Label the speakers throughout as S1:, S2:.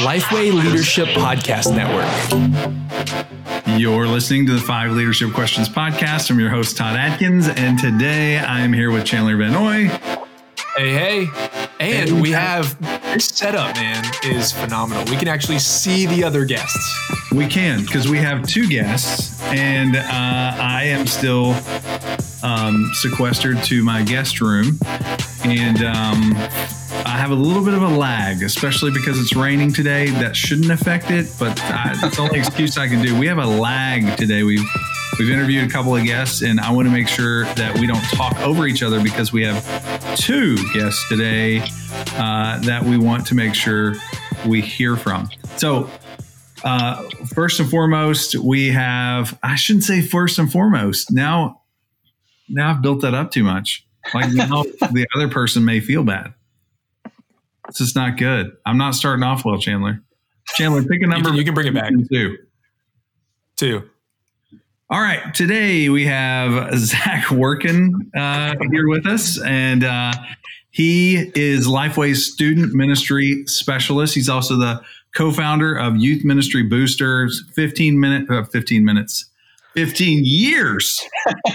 S1: Lifeway Leadership Podcast Network.
S2: You're listening to the Five Leadership Questions podcast. I'm your host, Todd Adkins, and today I'm here with Chandler Van Noy.
S1: Hey, hey. And we have this setup, man, is phenomenal. We can actually see the other guests.
S2: We can, because we have two guests, and uh, I am still um, sequestered to my guest room. And um, I have a little bit of a lag, especially because it's raining today. That shouldn't affect it, but I, that's the only excuse I can do. We have a lag today. We've we've interviewed a couple of guests, and I want to make sure that we don't talk over each other because we have two guests today uh, that we want to make sure we hear from. So. Uh, first and foremost, we have, I shouldn't say first and foremost. Now, now I've built that up too much. Like now the other person may feel bad. This is not good. I'm not starting off well, Chandler. Chandler, pick a number.
S1: You can, you can bring it back.
S2: Two.
S1: Two.
S2: All right. Today we have Zach Workun uh, here with us, and uh, he is Lifeway's student ministry specialist. He's also the co-founder of Youth Ministry Boosters. 15 minute, uh, 15 minutes. 15 years.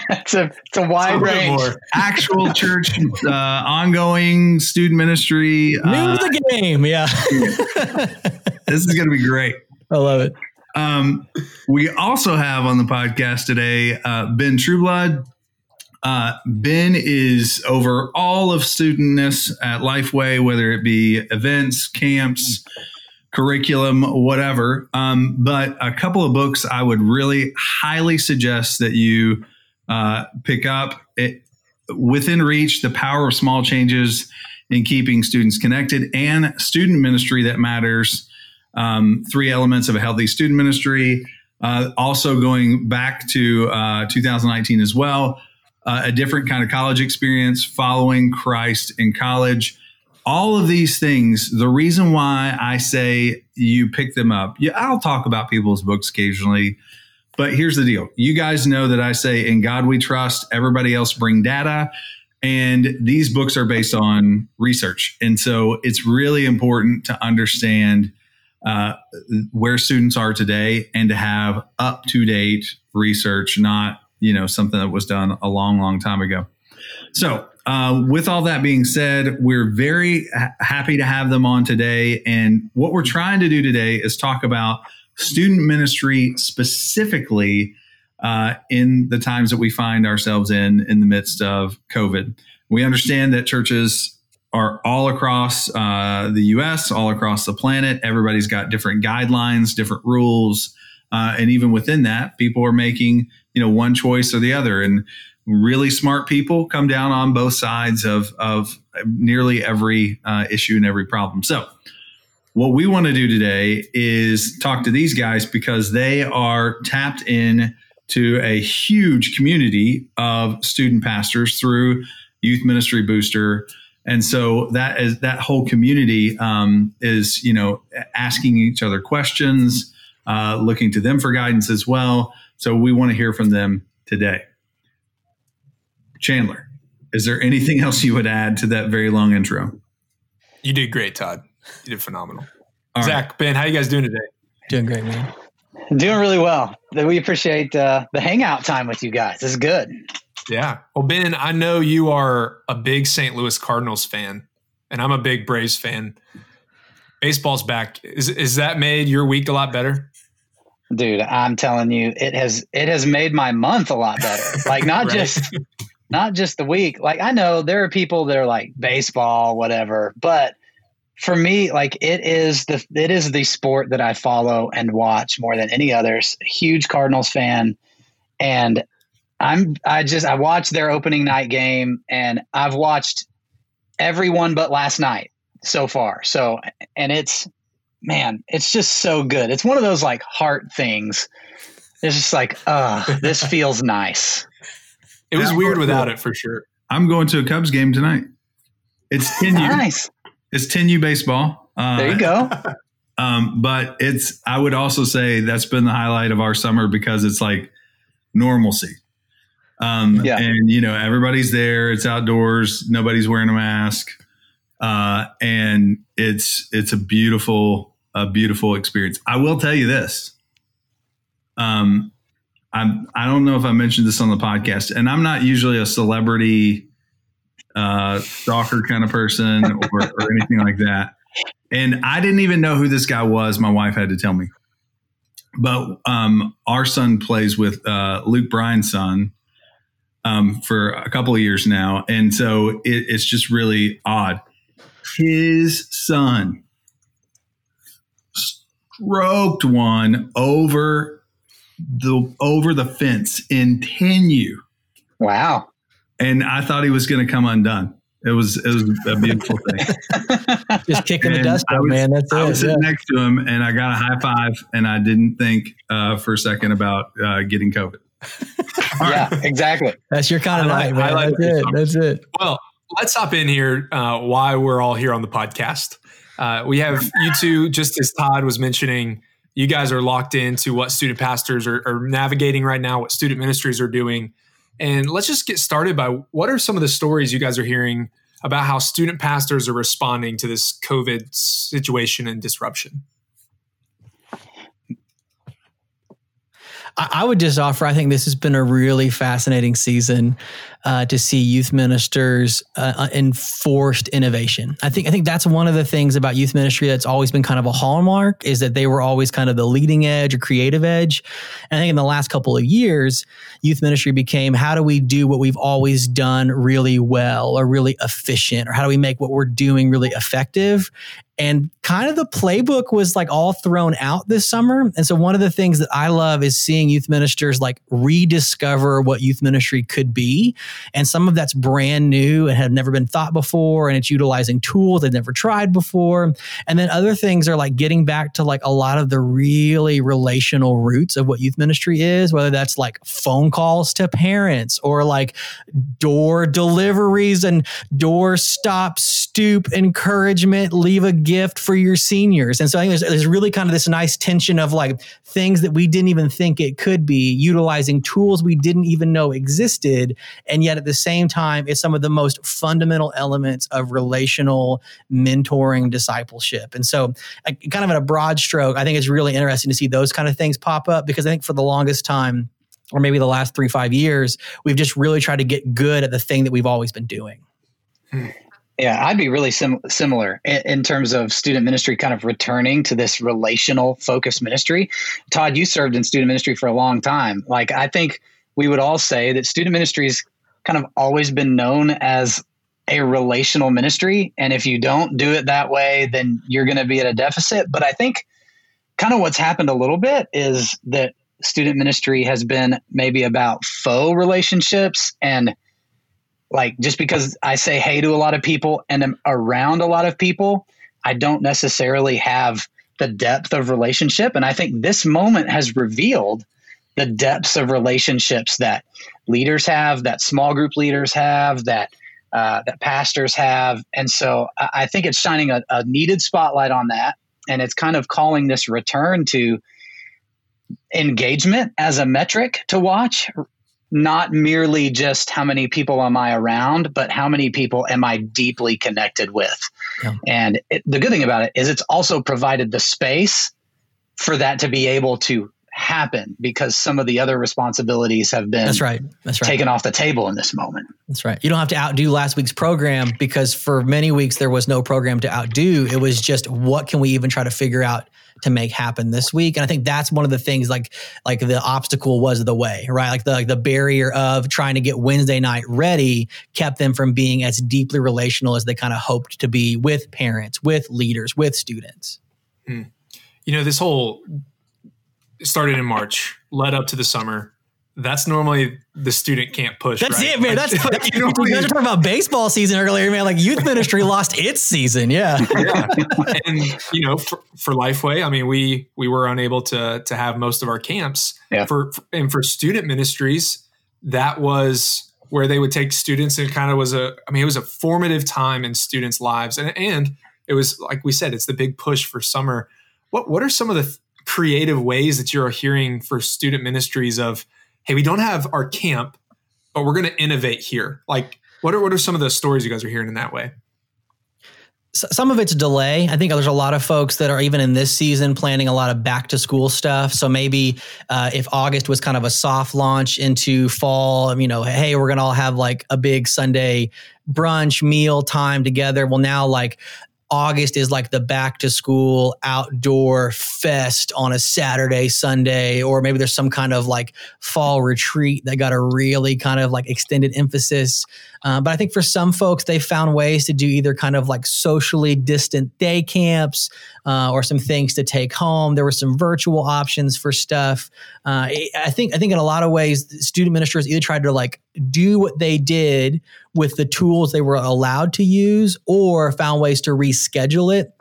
S3: it's a it's a wide range. More.
S2: Actual church, uh, ongoing student ministry.
S4: New uh, the game, yeah.
S2: this is going to be great.
S4: I love it.
S2: Um, we also have on the podcast today uh, Ben Trueblood. Uh, ben is over all of studentness at Lifeway, whether it be events, camps, curriculum, whatever. Um, but a couple of books I would really highly suggest that you uh, pick up. It, Within Reach, The Power of Small Changes in Keeping Students Connected, and Student Ministry That Matters. Um, three elements of a healthy student ministry. Uh, also, going back to uh, 2019 as well, uh, a different kind of college experience following Christ in college all of these things, the reason why I say you pick them up, yeah, I'll talk about people's books occasionally, but here's the deal. You guys know that I say, in God we trust, everybody else bring data. And these books are based on research. And so it's really important to understand uh, where students are today and to have up to date research, not, you know, something that was done a long, long time ago. So uh, with all that being said, we're very ha- happy to have them on today. And what we're trying to do today is talk about student ministry specifically uh, in the times that we find ourselves in in the midst of COVID. We understand that churches are all across uh, the U.S., all across the planet. Everybody's got different guidelines, different rules, uh, and even within that, people are making you know one choice or the other. And really smart people come down on both sides of, of nearly every uh, issue and every problem. So, what we want to do today is talk to these guys because they are tapped in to a huge community of student pastors through Youth Ministry Booster. And so that is that whole community um, is, you know, asking each other questions, uh, looking to them for guidance as well. So we want to hear from them today. Chandler, is there anything else you would add to that very long intro?
S1: You did great, Todd. You did phenomenal. All Zach, right. Ben, how you guys doing today?
S4: Doing great, man.
S3: Doing really well. We appreciate uh, the hangout time with you guys. This is good.
S1: Yeah. Well, Ben, I know you are a big St. Louis Cardinals fan, and I'm a big Braves fan. Baseball's back. Is is that made your week a lot better?
S3: Dude, I'm telling you, it has it has made my month a lot better. Like not right? just not just the week. Like I know there are people that are like baseball, whatever, but for me, like it is the it is the sport that I follow and watch more than any others. Huge Cardinals fan, and I'm I just I watched their opening night game, and I've watched everyone but last night so far. So and it's man, it's just so good. It's one of those like heart things. It's just like, uh, this feels nice.
S1: It was weird without it for sure.
S2: I'm going to a Cubs game tonight. It's 10U.
S3: nice.
S2: It's 10U baseball.
S3: Uh, there you go.
S2: Um, but it's, I would also say that's been the highlight of our summer because it's like normalcy. Um, yeah. And, you know, everybody's there. It's outdoors. Nobody's wearing a mask. uh, and it's it's a beautiful a beautiful experience. I will tell you this. Um, I'm I don't know if I mentioned this on the podcast, and I'm not usually a celebrity uh, stalker kind of person or, or anything like that. And I didn't even know who this guy was. My wife had to tell me. But um, our son plays with uh, Luke Bryan's son um, for a couple of years now, and so it, it's just really odd. His son stroked one over the over the fence in 10U.
S3: Wow.
S2: And I thought he was going to come undone. It was it was a beautiful thing.
S4: Just kicking the dust
S2: I
S4: up,
S2: was-
S4: man. That's it.
S2: I was
S4: it.
S2: sitting
S4: Yeah.
S2: next to him, and I got a high five, and I didn't think uh, for a second about uh, getting COVID.
S3: yeah, exactly.
S4: That's your kind of
S1: I like-
S4: night, man.
S1: I like
S4: That's it. That's it.
S1: Well, let's hop in here. Uh, why we're all here on the podcast? Uh, we have you two, just as Todd was mentioning. You guys are locked into what student pastors are, are navigating right now, what student ministries are doing, and let's just get started by what are some of the stories you guys are hearing about how student pastors are responding to this COVID situation and disruption.
S4: I, I would just offer. I think this has been a really fascinating season uh, to see youth ministers uh, enforced innovation. I think I think that's one of the things about youth ministry that's always been kind of a hallmark is that they were always kind of the leading edge or creative edge. And I think in the last couple of years, youth ministry became how do we do what we've always done really well or really efficient, or how do we make what we're doing really effective? And kind of the playbook was like all thrown out this summer. And so one of the things that I love is seeing youth ministers like rediscover what youth ministry could be. And some of that's brand new and had never been thought before. And it's utilizing tools they've never tried before. And then other things are like getting back to like a lot of the really relational roots of what youth ministry is, whether that's like phone calls to parents or like door deliveries and door stop, stoop, encouragement, leave a gift for your seniors. And so I think there's, there's really kind of this nice tension of like things that we didn't even think it could be, utilizing tools we didn't even know existed. And yet at the same time, it's some of the most fundamental elements of relational mentoring discipleship. And so, I, kind of in a broad stroke, I think it's really interesting to see those kind of things pop up because I think for the longest time, or maybe the last three, five years, we've just really tried to get good at the thing that we've always been doing.
S3: Yeah, I'd be really sim- similar in, in terms of student ministry kind of returning to this relational focused ministry. Todd, you served in student ministry for a long time. Like, I think we would all say that student ministry's kind of always been known as a relational ministry. And if you don't do it that way, then you're going to be at a deficit. But I think kind of what's happened a little bit is that student ministry has been maybe about faux relationships and like just because I say hey to a lot of people and I'm around a lot of people, I don't necessarily have the depth of relationship. And I think this moment has revealed the depths of relationships that leaders have, that small group leaders have, that uh, that pastors have. And so I, I think it's shining a, a needed spotlight on that. And it's kind of calling this return to engagement as a metric to watch not merely just how many people am I around, but how many people am I deeply connected with.
S4: Yeah.
S3: And it, the good thing about it is it's also provided the space for that to be able to happen because some of the other responsibilities have been
S4: That's right. That's right.
S3: taken off the table in this moment.
S4: That's right. You don't have to outdo last week's program because for many weeks there was no program to outdo. It was just what can we even try to figure out to make happen this week. And I think that's one of the things like like the obstacle was the way, right? Like the like the barrier of trying to get Wednesday night ready kept them from being as deeply relational as they kind of hoped to be with parents, with leaders, with students. Hmm.
S1: You know, this whole started in March, led up to the summer. That's normally the student can't push.
S4: That's
S1: right?
S4: it, man.
S1: Like,
S4: That's,
S1: like,
S4: that's
S1: you know,
S4: you guys were talking about baseball season earlier, man. Like youth ministry lost its season. Yeah.
S1: yeah. And you know, for, for Lifeway, I mean, we we were unable to to have most of our camps.
S3: Yeah.
S1: For and for student ministries, that was where they would take students and kind of was a I mean, it was a formative time in students' lives. And and it was like we said, it's the big push for summer. What what are some of the th- creative ways that you're hearing for student ministries of, hey, we don't have our camp, but we're going to innovate here? Like, what are what are some of the stories you guys are hearing in that way?
S4: some of it's delay. I think there's a lot of folks that are even in this season planning a lot of back to school stuff. So maybe uh, if August was kind of a soft launch into fall, you know, hey, we're gonna all have like a big Sunday brunch meal time together. Well, now like August is like the back to school outdoor fest on a Saturday, Sunday, or maybe there's some kind of like fall retreat that got a really kind of like extended emphasis. Uh, but I think for some folks, they found ways to do either kind of like socially distant day camps uh, or some things to take home. There were some virtual options for stuff. Uh, I think I think in a lot of ways, student ministers either tried to like do what they did with the tools they were allowed to use, or found ways to reschedule it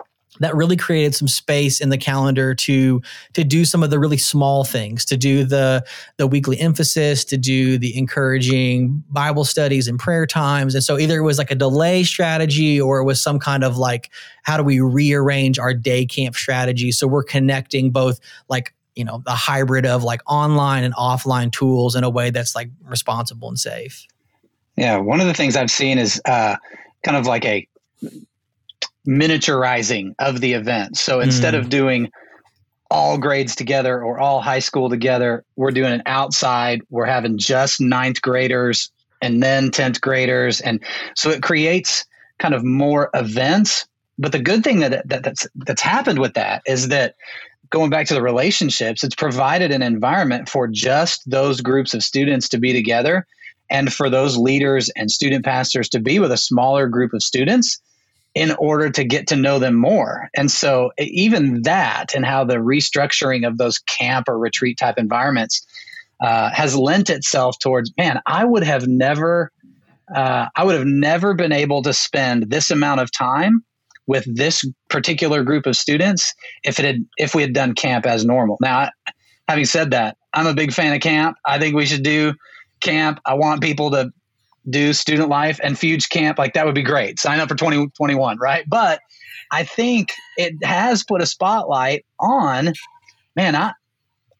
S4: that really created some space in the calendar to to do some of the really small things to do the the weekly emphasis to do the encouraging bible studies and prayer times. And so either it was like a delay strategy or it was some kind of like how do we rearrange our day camp strategy? So we're connecting both like you know the hybrid of like online and offline tools in a way that's like responsible and safe.
S3: Yeah one of the things i've seen is uh, kind of like a miniaturizing of the event. So instead mm. of doing all grades together or all high school together, we're doing it outside. We're having just ninth graders and then 10th graders. And so it creates kind of more events. But the good thing that, that that's, that's happened with that is that going back to the relationships, it's provided an environment for just those groups of students to be together and for those leaders and student pastors to be with a smaller group of students in order to get to know them more. And so, even that and how the restructuring of those camp or retreat type environments uh, has lent itself towards man, I would have never, uh, I would have never been able to spend this amount of time with this particular group of students if it had if we had done camp as normal. Now, having said that, I'm a big fan of camp. I think we should do camp. I want people to do student life and Fuge Camp, like that would be great. Sign up for 2021, right? But I think it has put a spotlight on, man, I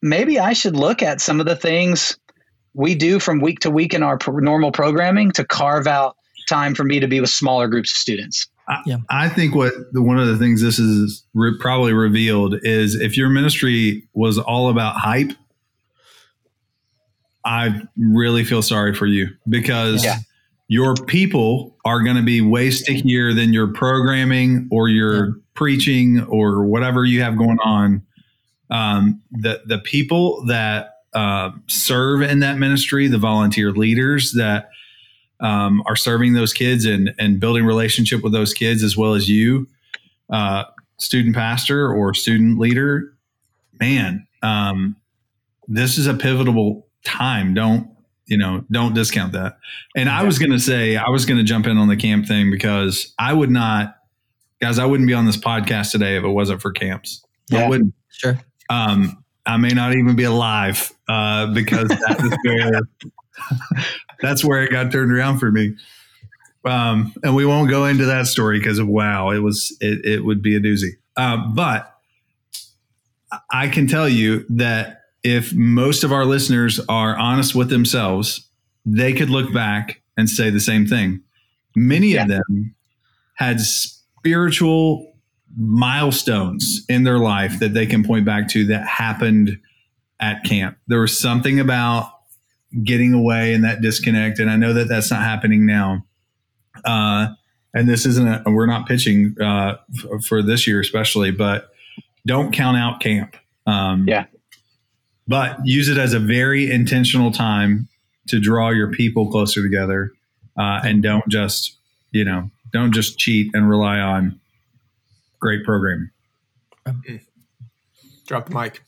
S3: maybe I should look at some of the things we do from week to week in our pro- normal programming to carve out time for me to be with smaller groups of students.
S2: I, yeah. I think what the, one of the things this is re- probably revealed is if your ministry was all about hype, I really feel sorry for you because yeah. your people are going to be way stickier than your programming or your yeah. preaching or whatever you have going on. Um, the the people that uh, serve in that ministry, the volunteer leaders that um, are serving those kids and and building relationship with those kids as well as you, uh, student pastor or student leader, man, um, this is a pivotal time. Don't you know? Don't discount that. And I was going to say I was going to jump in on the camp thing because I would not, guys. I wouldn't be on this podcast today if it wasn't for camps.
S4: Yeah,
S2: I wouldn't.
S4: Sure.
S2: Um, I may not even be alive uh, because that is where that's where it got turned around for me. Um, and we won't go into that story because of wow, it was it, it would be a doozy. Uh, but I can tell you that if most of our listeners are honest with themselves, they could look back and say the same thing. Many yeah. of them had spiritual milestones in their life that they can point back to that happened at camp. There was something about getting away and that disconnect. And I know that that's not happening now. Uh, and this isn't, a, we're not pitching uh, f- for this year, especially, but don't count out camp.
S3: Um, yeah
S2: but use it as a very intentional time to draw your people closer together uh, and don't just you know don't just cheat and rely on great programming.
S1: Drop the mic.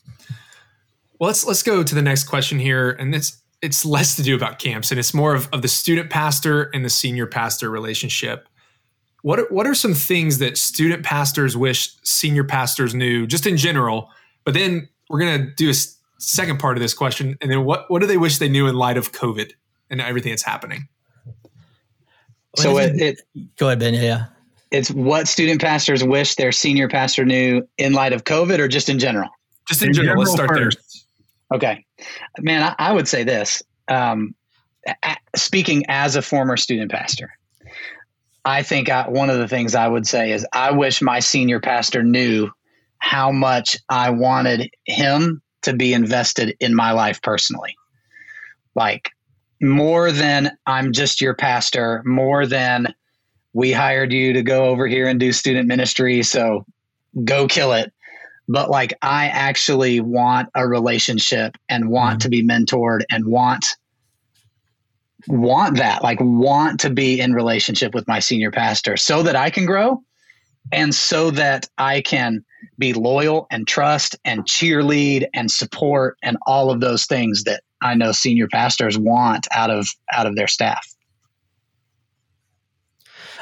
S1: Well let's let's go to the next question here and it's it's less to do about camps and it's more of, of the student pastor and the senior pastor relationship. What are, what are some things that student pastors wish senior pastors knew just in general? But then we're going to do a second part of this question, and then what what do they wish they knew in light of COVID and everything that's happening?
S3: So it, it,
S4: go ahead, Ben. Yeah,
S3: it's what student pastors wish their senior pastor knew in light of COVID, or just in general.
S1: Just in, in general. general. Let's start first.
S3: there. Okay, man, I, I would say this. Um, a, speaking as a former student pastor, I think I, one of the things I would say is I wish my senior pastor knew how much I wanted him to be invested in my life personally. Like more than I'm just your pastor, more than we hired you to go over here and do student ministry. So go kill it. But like, I actually want a relationship and want mm-hmm. to be mentored and want want that like want to be in relationship with my senior pastor so that I can grow and so that I can be loyal and trust and cheerlead and support and all of those things that I know senior pastors want out of out of their staff.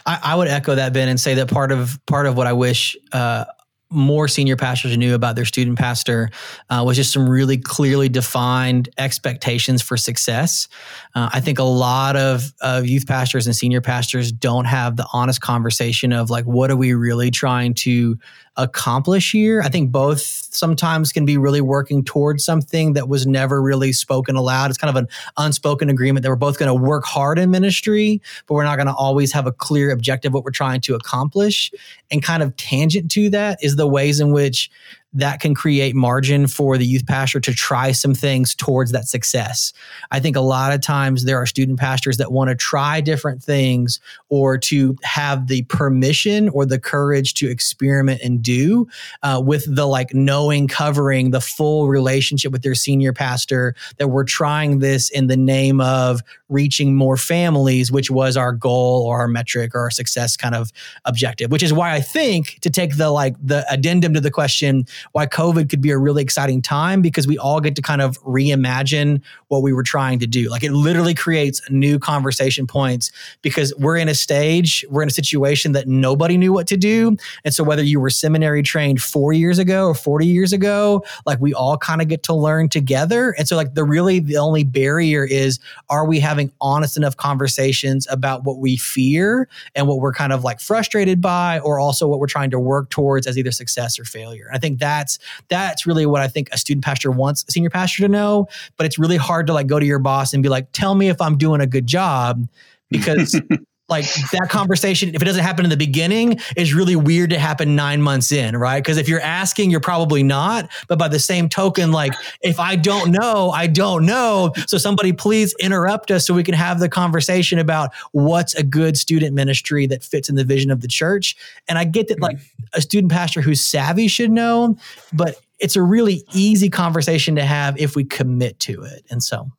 S4: I, I would echo that, Ben, and say that part of part of what I wish uh, more senior pastors knew about their student pastor uh, was just some really clearly defined expectations for success. Uh, I think a lot of, of youth pastors and senior pastors don't have the honest conversation of like, what are we really trying to accomplish here. I think both sometimes can be really working towards something that was never really spoken aloud. It's kind of an unspoken agreement that we're both going to work hard in ministry, but we're not going to always have a clear objective what we're trying to accomplish. And kind of tangent to that is the ways in which that can create margin for the youth pastor to try some things towards that success. I think a lot of times there are student pastors that want to try different things or to have the permission or the courage to experiment and do uh, with the like knowing covering the full relationship with their senior pastor that we're trying this in the name of reaching more families, which was our goal or our metric or our success kind of objective, which is why I think to take the like the addendum to the question, why COVID could be a really exciting time because we all get to kind of reimagine what we were trying to do. Like it literally creates new conversation points because we're in a stage, we're in a situation that nobody knew what to do. And so whether you were seminary trained four years ago or 40 years ago, like we all kind of get to learn together. And so like the really the only barrier is are we having honest enough conversations about what we fear and what we're kind of like frustrated by, or also what we're trying to work towards as either success or failure. And I think that's that's really what I think a student pastor wants a senior pastor to know. But it's really hard to like go to your boss and be like, tell me if I'm doing a good job because like that conversation if it doesn't happen in the beginning is really weird to happen nine months in right? Because if you're asking you're probably not. But by the same token like if i don't know i don't know. So somebody please interrupt us so we can have the conversation about what's a good student ministry that fits in the vision of the church. And i get that like a student pastor who's savvy should know but it's a really easy conversation to have if we commit to it. And so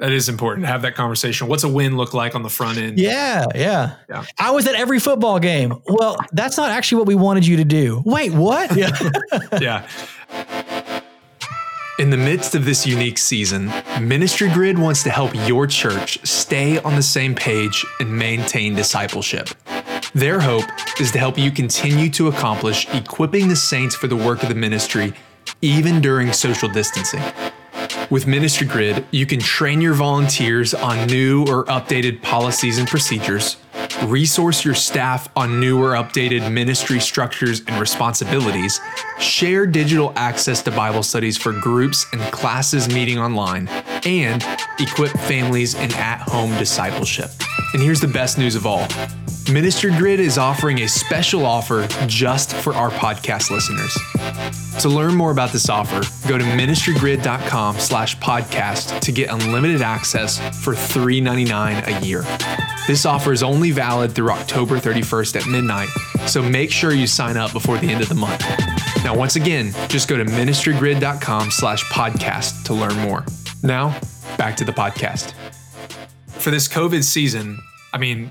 S1: that is important have that conversation. What's a win look like on the front end?
S4: Yeah, yeah. Yeah. I was at every football game. Well, that's not actually what we wanted you to do. Wait, what?
S1: Yeah. yeah. In the midst of this unique season, Ministry Grid wants to help your church stay on the same page and maintain discipleship. Their hope is to help you continue to accomplish equipping the saints for the work of the ministry, even during social distancing. With Ministry Grid, you can train your volunteers on new or updated policies and procedures, resource your staff on new or updated ministry structures and responsibilities, share digital access to Bible studies for groups and classes meeting online, and equip families in at home discipleship. And here's the best news of all Ministry Grid is offering a special offer just for our podcast listeners. To learn more about this offer, go to ministrygrid.com slash podcast to get unlimited access for $3.99 a year. This offer is only valid through October 31st at midnight, so make sure you sign up before the end of the month. Now, once again, just go to ministrygrid.com slash podcast to learn more. Now, back to the podcast. For this COVID season, I mean,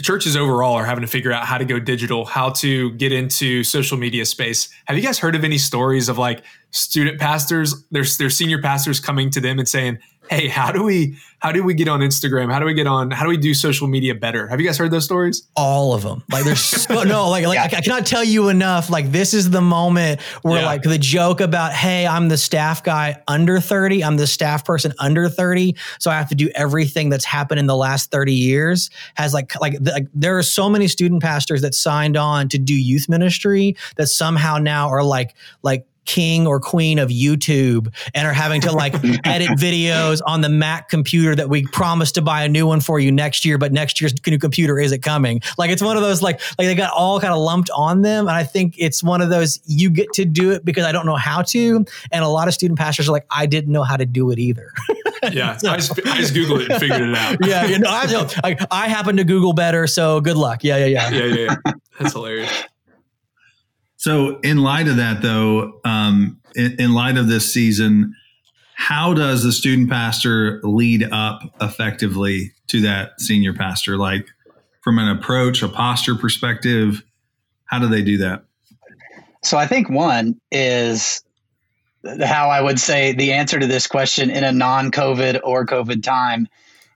S1: churches overall are having to figure out how to go digital, how to get into social media space. Have you guys heard of any stories of like student pastors, their, their senior pastors coming to them and saying, hey how do we how do we get on instagram how do we get on how do we do social media better have you guys heard those stories
S4: all of them like there's so, no like like yeah. I, cannot tell you enough like this is the moment where yeah. like the joke about hey i'm the staff guy under 30 i'm the staff person under 30 so i have to do everything that's happened in the last 30 years has like like, like there are so many student pastors that signed on to do youth ministry that somehow now are like like king or queen of YouTube and are having to like edit videos on the Mac computer that we promised to buy a new one for you next year, but next year's new computer isn't coming. Like it's one of those like like they got all kind of lumped on them, and I think it's one of those you get to do it because I don't know how to, and a lot of student pastors are like I didn't know how to do it either.
S1: yeah, so, I, just, I just googled it and figured it out.
S4: yeah, you know, I, know, I, I happen to Google better, so good luck. Yeah, yeah,
S1: yeah, yeah, yeah. yeah. That's hilarious.
S2: So, in light of that, though, um, in, in light of this season, how does the student pastor lead up effectively to that senior pastor? Like from an approach, a posture perspective, how do they do that?
S3: So I think one is how I would say the answer to this question in a non COVID or COVID time,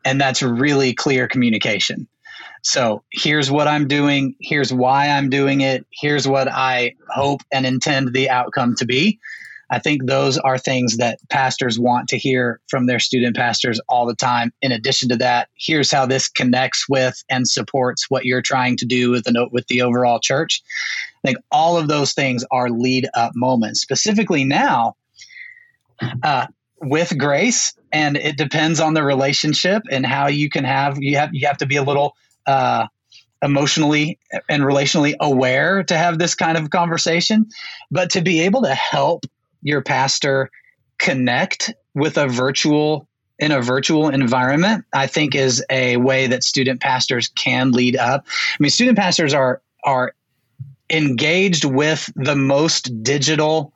S3: and that's really clear communication. So here's what I'm doing. Here's why I'm doing it. Here's what I hope and intend the outcome to be. I think those are things that pastors want to hear from their student pastors all the time. In addition to that, here's how this connects with and supports what you're trying to do with the with the overall church. I think all of those things are lead up moments. Specifically now, uh, with grace, and it depends on the relationship and how you can have you have you have to be a little uh, emotionally and relationally aware to have this kind of conversation, but to be able to help your pastor connect with a virtual in a virtual environment, I think is a way that student pastors can lead up. I mean, student pastors are are engaged with the most digital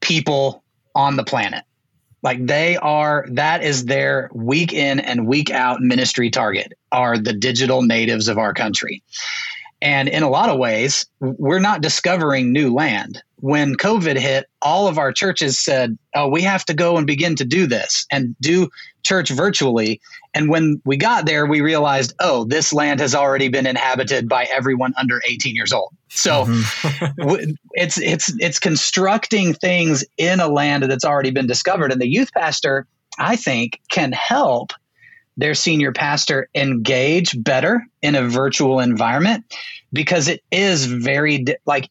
S3: people on the planet. Like they are, that is their week in and week out ministry target are the digital natives of our country. And in a lot of ways, we're not discovering new land. When COVID hit, all of our churches said, Oh, we have to go and begin to do this and do church virtually. And when we got there, we realized, oh, this land has already been inhabited by everyone under 18 years old. So mm-hmm. it's it's it's constructing things in a land that's already been discovered. And the youth pastor, I think, can help their senior pastor engage better in a virtual environment because it is very like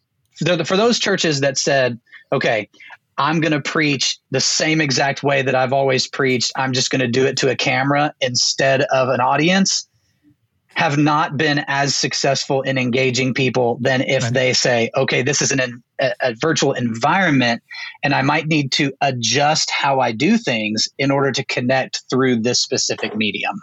S3: for those churches that said, okay, I'm going to preach the same exact way that I've always preached. I'm just going to do it to a camera instead of an audience have not been as successful in engaging people than if right. they say, okay, this is an, a, a, virtual environment and I might need to adjust how I do things in order to connect through this specific medium.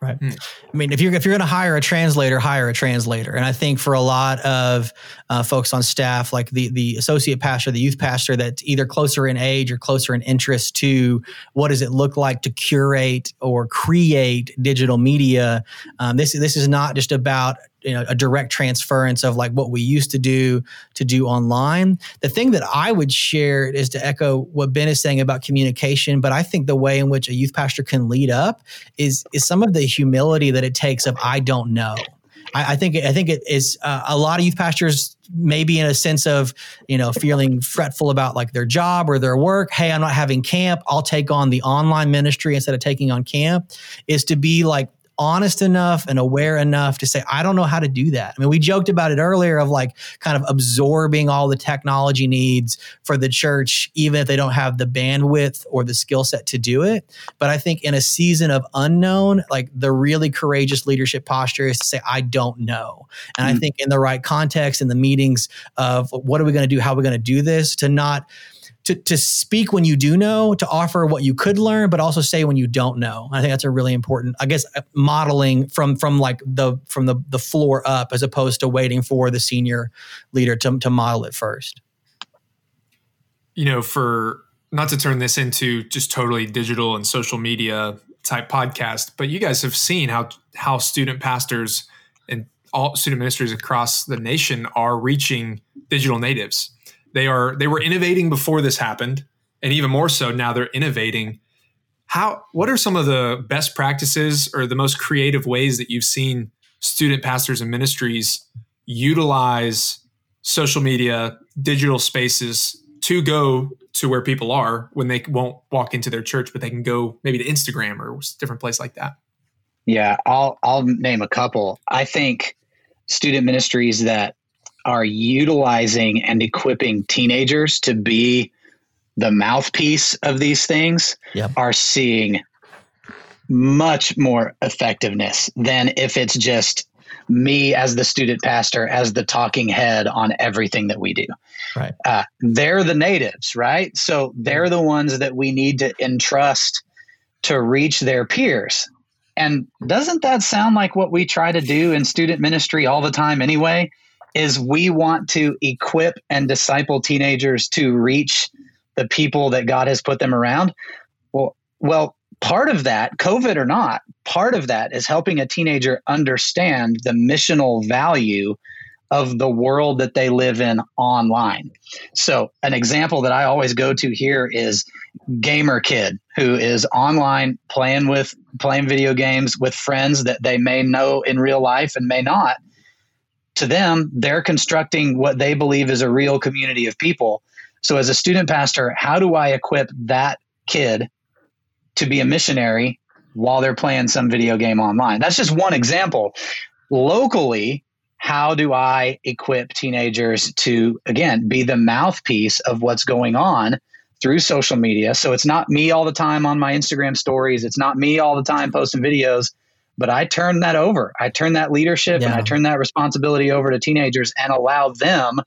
S4: Right. Mm. I mean, if you're if you're going to hire a translator, hire a translator. And I think for a lot of uh, folks on staff, like the the associate pastor, the youth pastor, that's either closer in age or closer in interest to what does it look like to curate or create digital media. Um, this this is not just about you know a direct transference of like what we used to do to do online the thing that i would share is to echo what ben is saying about communication but i think the way in which a youth pastor can lead up is is some of the humility that it takes of i don't know I, I think I think it is uh, a lot of youth pastors maybe in a sense of you know feeling fretful about like their job or their work. Hey, I'm not having camp. I'll take on the online ministry instead of taking on camp. Is to be like honest enough and aware enough to say, I don't know how to do that. I mean, we joked about it earlier of like kind of absorbing all the technology needs for the church, even if they don't have the bandwidth or the skill set to do it. But I think in a season of unknown, like the really courageous leadership posture is to say, I don't know. And mm-hmm. I think in the right context, in the meetings of what are we going to do? How are we going to do this? To not, to, to speak when you do know, to offer what you could learn, but also say when you don't know. I think that's a really important, I guess, uh, modeling from from like the from the the floor up as opposed to waiting for the senior leader to to model it first.
S1: You know, for not to turn this into just totally digital and social media type podcast, but you guys have seen how how student pastors and all student ministries across the nation are reaching digital natives they are they were innovating before this happened, and even more so now they're innovating. How what are some of the best practices or the most creative ways that you've seen student pastors and ministries utilize social media, digital spaces to go to where people are when they won't walk into their church, but they can go maybe to Instagram or different place like that?
S3: Yeah, I'll I'll name a couple. I think student ministries that are utilizing and equipping teenagers to be the mouthpiece of these things
S4: Yep.
S3: are seeing much more effectiveness than if it's just me as the student pastor as the talking head on everything that we do.
S4: Right.
S3: uh, they're the natives right? So they're the ones that we need to entrust to reach their peers. And doesn't that sound like what we try to do in student ministry all the time anyway is we want to equip and disciple teenagers to reach the people that god has put them around. Well well part of that covid or not part of that is helping a teenager understand the missional value of the world that they live in online. So an example that i always go to here is gamer kid who is online playing with playing video games with friends that they may know in real life and may not to them they're constructing what they believe is a real community of people so as a student pastor how do i equip that kid to be a missionary while they're playing some video game online that's just one example locally how do i equip teenagers to again be the mouthpiece of what's going on through social media. So it's not me all the time on my Instagram stories. It's not me all the time posting videos, but I turn that over. I turn that leadership and I turn that responsibility over to teenagers and allow them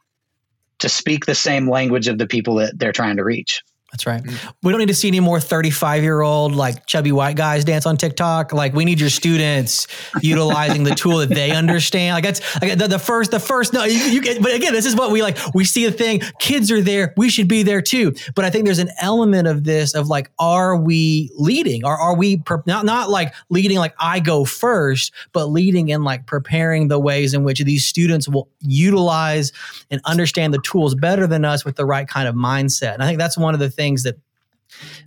S3: to speak the same language of the people that they're trying to reach.
S4: That's right. Mm. We don't need to see any more 35 year old like chubby white guys dance on TikTok. Like we need your students utilizing the tool that they understand. Like that's like the, the first, the first, no, you, you get, but again, this is what we like. We see a thing, kids are there. We should be there too. But I think there's an element of this of like, are we leading or are we per, not, not like leading like I go first, but leading in like preparing the ways in which these students will utilize and understand the tools better than us with the right kind of mindset. And I think that's one of the things that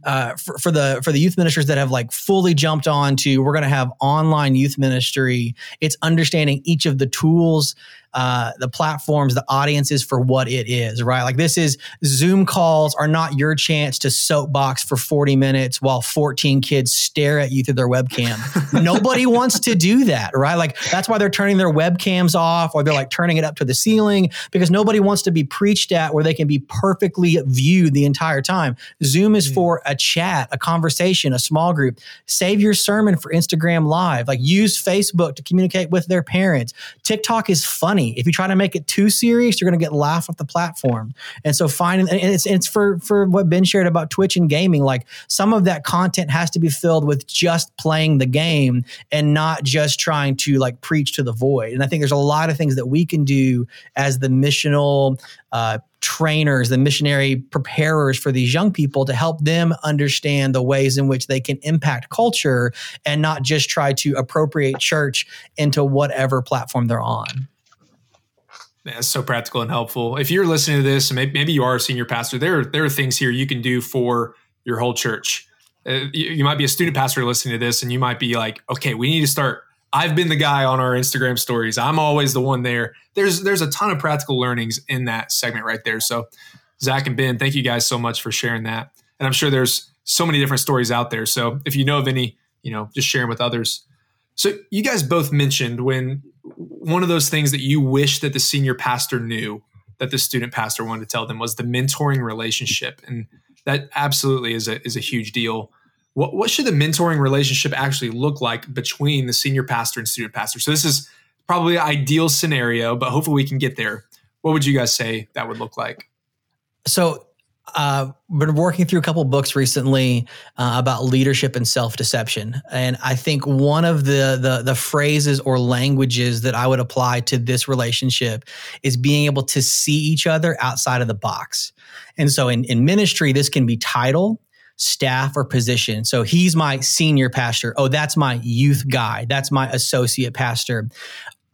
S4: uh, for, for the for the youth ministers that have like fully jumped on to we're going to have online youth ministry. It's understanding each of the tools uh, the platforms the audiences for what it is right? Like this is zoom calls are not your chance to soapbox for 40 minutes while 14 kids stare at you through their webcam. Nobody wants to do that right? Like that's why they're turning their webcams off or they're like turning it up to the ceiling because nobody wants to be preached at where they can be perfectly viewed the entire time. Zoom is for a chat a conversation a small group. Save your sermon for instagram live. Like use facebook to communicate with their parents. Tiktok is funny if you try to make it too serious you're going to get laughed off the platform. And so finding and it's it's for for what ben shared about twitch and gaming like some of that content has to be filled with just playing the game and not just trying to like preach to the void. And i think there's a lot of things that we can do as the missional uh, trainers, the missionary preparers for these young people to help them understand the ways in which they can impact culture and not just try to appropriate church into whatever platform they're on.
S1: That's so practical and helpful. If you're listening to this, and maybe, maybe you are a senior pastor, there there are things here you can do for your whole church. Uh, you, you might be a student pastor listening to this, and you might be like, "Okay, we need to start." I've been the guy on our Instagram stories. I'm always the one there. There's there's a ton of practical learnings in that segment right there. So, Zach and Ben, thank you guys so much for sharing that. And I'm sure there's so many different stories out there. So if you know of any, you know, just share them with others. So you guys both mentioned when one of those things that you wish that the senior pastor knew that the student pastor wanted to tell them was the mentoring relationship, and that absolutely is a is a huge deal. What what should the mentoring relationship actually look like between the senior pastor and student pastor? So this is probably ideal scenario, but hopefully we can get there. What would you guys say that would look like?
S4: So, uh, been working through a couple books recently uh, about leadership and self deception, and I think one of the, the the phrases or languages that I would apply to this relationship is being able to see each other outside of the box. And so, in in ministry, this can be title, staff, or position. So he's my senior pastor. Oh, that's my youth guy. That's my associate pastor.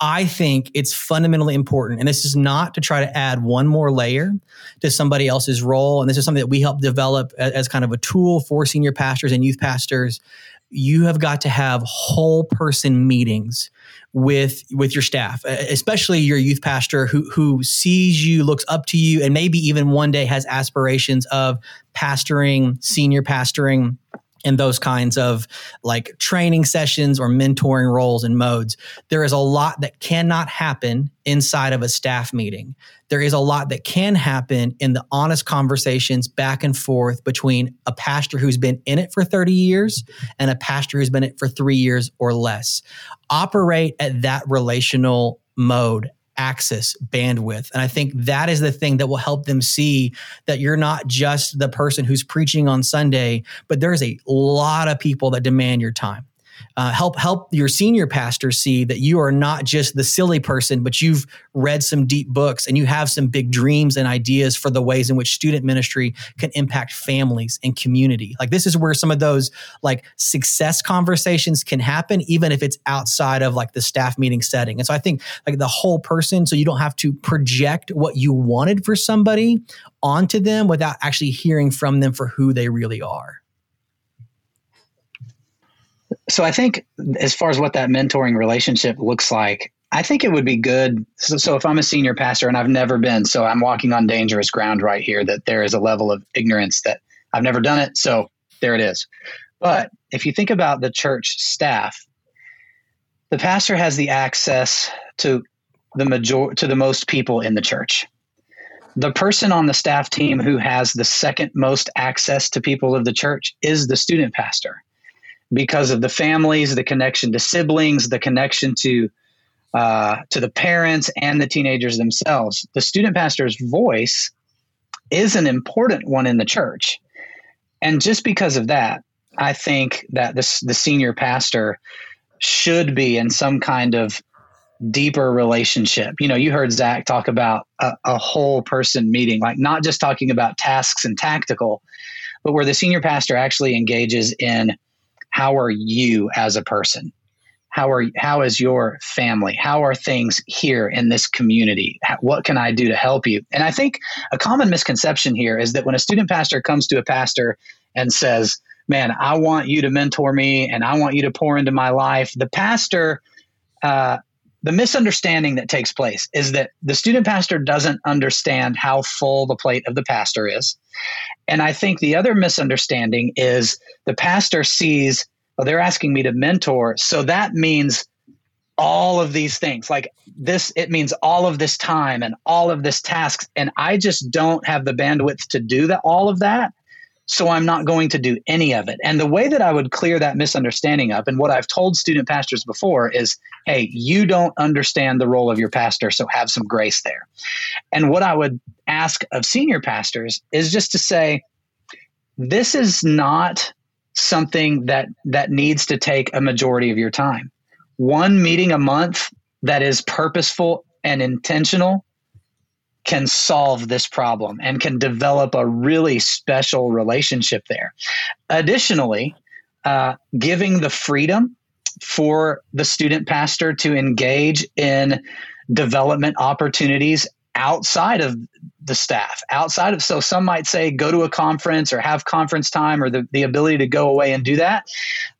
S4: I think it's fundamentally important. And this is not to try to add one more layer to somebody else's role. And this is something that we help develop as, as kind of a tool for senior pastors and youth pastors. You have got to have whole person meetings with with your staff, especially your youth pastor who who sees you, looks up to you, and maybe even one day has aspirations of pastoring, senior pastoring in those kinds of like training sessions or mentoring roles and modes. There is a lot that cannot happen inside of a staff meeting. There is a lot that can happen in the honest conversations back and forth between a pastor who's been in it for 30 years and a pastor who's been in it for three years or less. Operate at that relational mode access bandwidth. And I think that is the thing that will help them see that you're not just the person who's preaching on Sunday, but there's a lot of people that demand your time uh, help help your senior pastor see that you are not just the silly person, but you've read some deep books and you have some big dreams and ideas for the ways in which student ministry can impact families and community. Like this is where some of those like success conversations can happen, even if it's outside of like the staff meeting setting. And so I think like the whole person, so you don't have to project what you wanted for somebody onto them without actually hearing from them for who they really are
S3: so I think as far as what that mentoring relationship looks like, I think it would be good. So, so, if I'm a senior pastor and I've never been, so I'm walking on dangerous ground right here that there is a level of ignorance that I've never done it. So there it is. But if you think about the church staff, the pastor has the access to the major to the most people in the church. The person on the staff team who has the second most access to people of the church is the student pastor because of the families, the connection to siblings, the connection to uh, to the parents and the teenagers themselves. The student pastor's voice is an important one in the church, and just because of that, I think that this the senior pastor should be in some kind of deeper relationship. You know, you heard Zach talk about a, a whole person meeting, like not just talking about tasks and tactical, but where the senior pastor actually engages in how are you as a person? How are how is your family? How are things here in this community? What can I do to help you? And I think a common misconception here is that when a student pastor comes to a pastor and says, "Man, I want you to mentor me, and I want you to pour into my life," the pastor uh, the misunderstanding that takes place is that the student pastor doesn't understand how full the plate of the pastor is. And I think the other misunderstanding is the pastor sees, they're asking me to mentor. So that means all of these things like this, it means all of this time and all of this tasks. And I just don't have the bandwidth to do that, all of that so I'm not going to do any of it. And the way that I would clear that misunderstanding up, and what I've told student pastors before is, hey, you don't understand the role of your pastor, so have some grace there. And what I would ask of senior pastors is just to say, this is not something that that needs to take a majority of your time. One meeting a month that is purposeful and intentional can solve this problem and can develop a really special relationship there. Additionally, uh, giving the freedom for the student pastor to engage in development opportunities outside of the staff outside of so some might say go to a conference or have conference time or the, the ability to go away and do that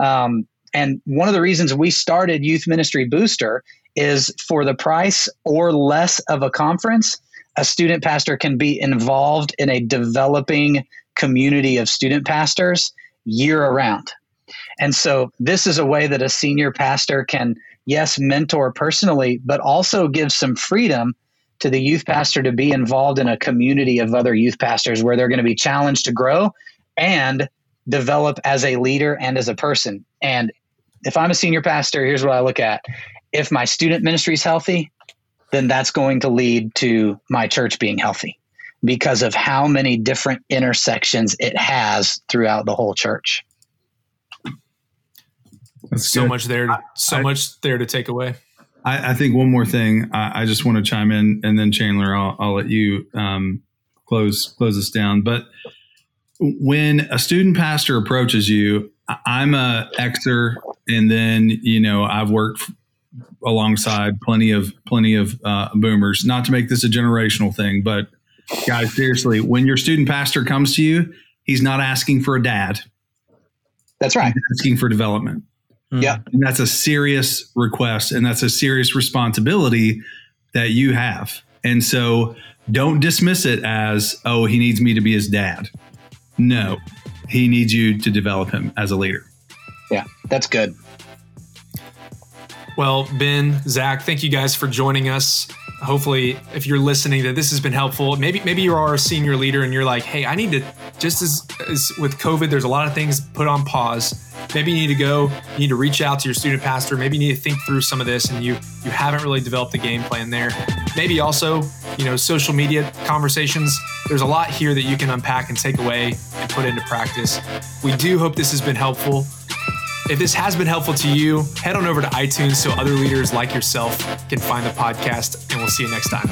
S3: um, and one of the reasons we started youth ministry booster is for the price or less of a conference a student pastor can be involved in a developing community of student pastors year around. And so this is a way that a senior pastor can, yes, mentor personally, but also give some freedom to the youth pastor to be involved in a community of other youth pastors where they're going to be challenged to grow and develop as a leader and as a person. And if I'm a senior pastor, here's what I look at. If my student ministry is healthy, then that's going to lead to my church being healthy because of how many different intersections it has throughout the whole church.
S1: That's so good. much there, so I, much there to take away.
S2: I, I think one more thing. I, I, just want to chime in, and then Chandler, I'll, I'll let you um, close close us down. But when a student pastor approaches you, I'm a Xer, and then you know I've worked alongside plenty of plenty of uh, boomers. Not to make this a generational thing, but guys, seriously, when your student pastor comes to you, he's not asking for a dad.
S3: That's right.
S2: He's asking for development.
S3: Mm. Yeah,
S2: and that's a serious request, and that's a serious responsibility that you have. And so, don't dismiss it as, "Oh, he needs me to be his dad." No, he needs you to develop him as a leader.
S3: Yeah, that's good.
S1: Well, Ben, Zach, thank you guys for joining us. Hopefully, if you're listening, that this has been helpful. Maybe maybe you are a senior leader and you're like, hey, I need to just as, as with COVID, there's a lot of things put on pause. Maybe you need to go, you need to reach out to your student pastor. Maybe you need to think through some of this and you you haven't really developed a game plan there. Maybe also, you know, social media conversations. There's a lot here that you can unpack and take away and put into practice. We do hope this has been helpful. If this has been helpful to you, head on over to iTunes so other leaders like yourself can find the podcast, and we'll see you next time.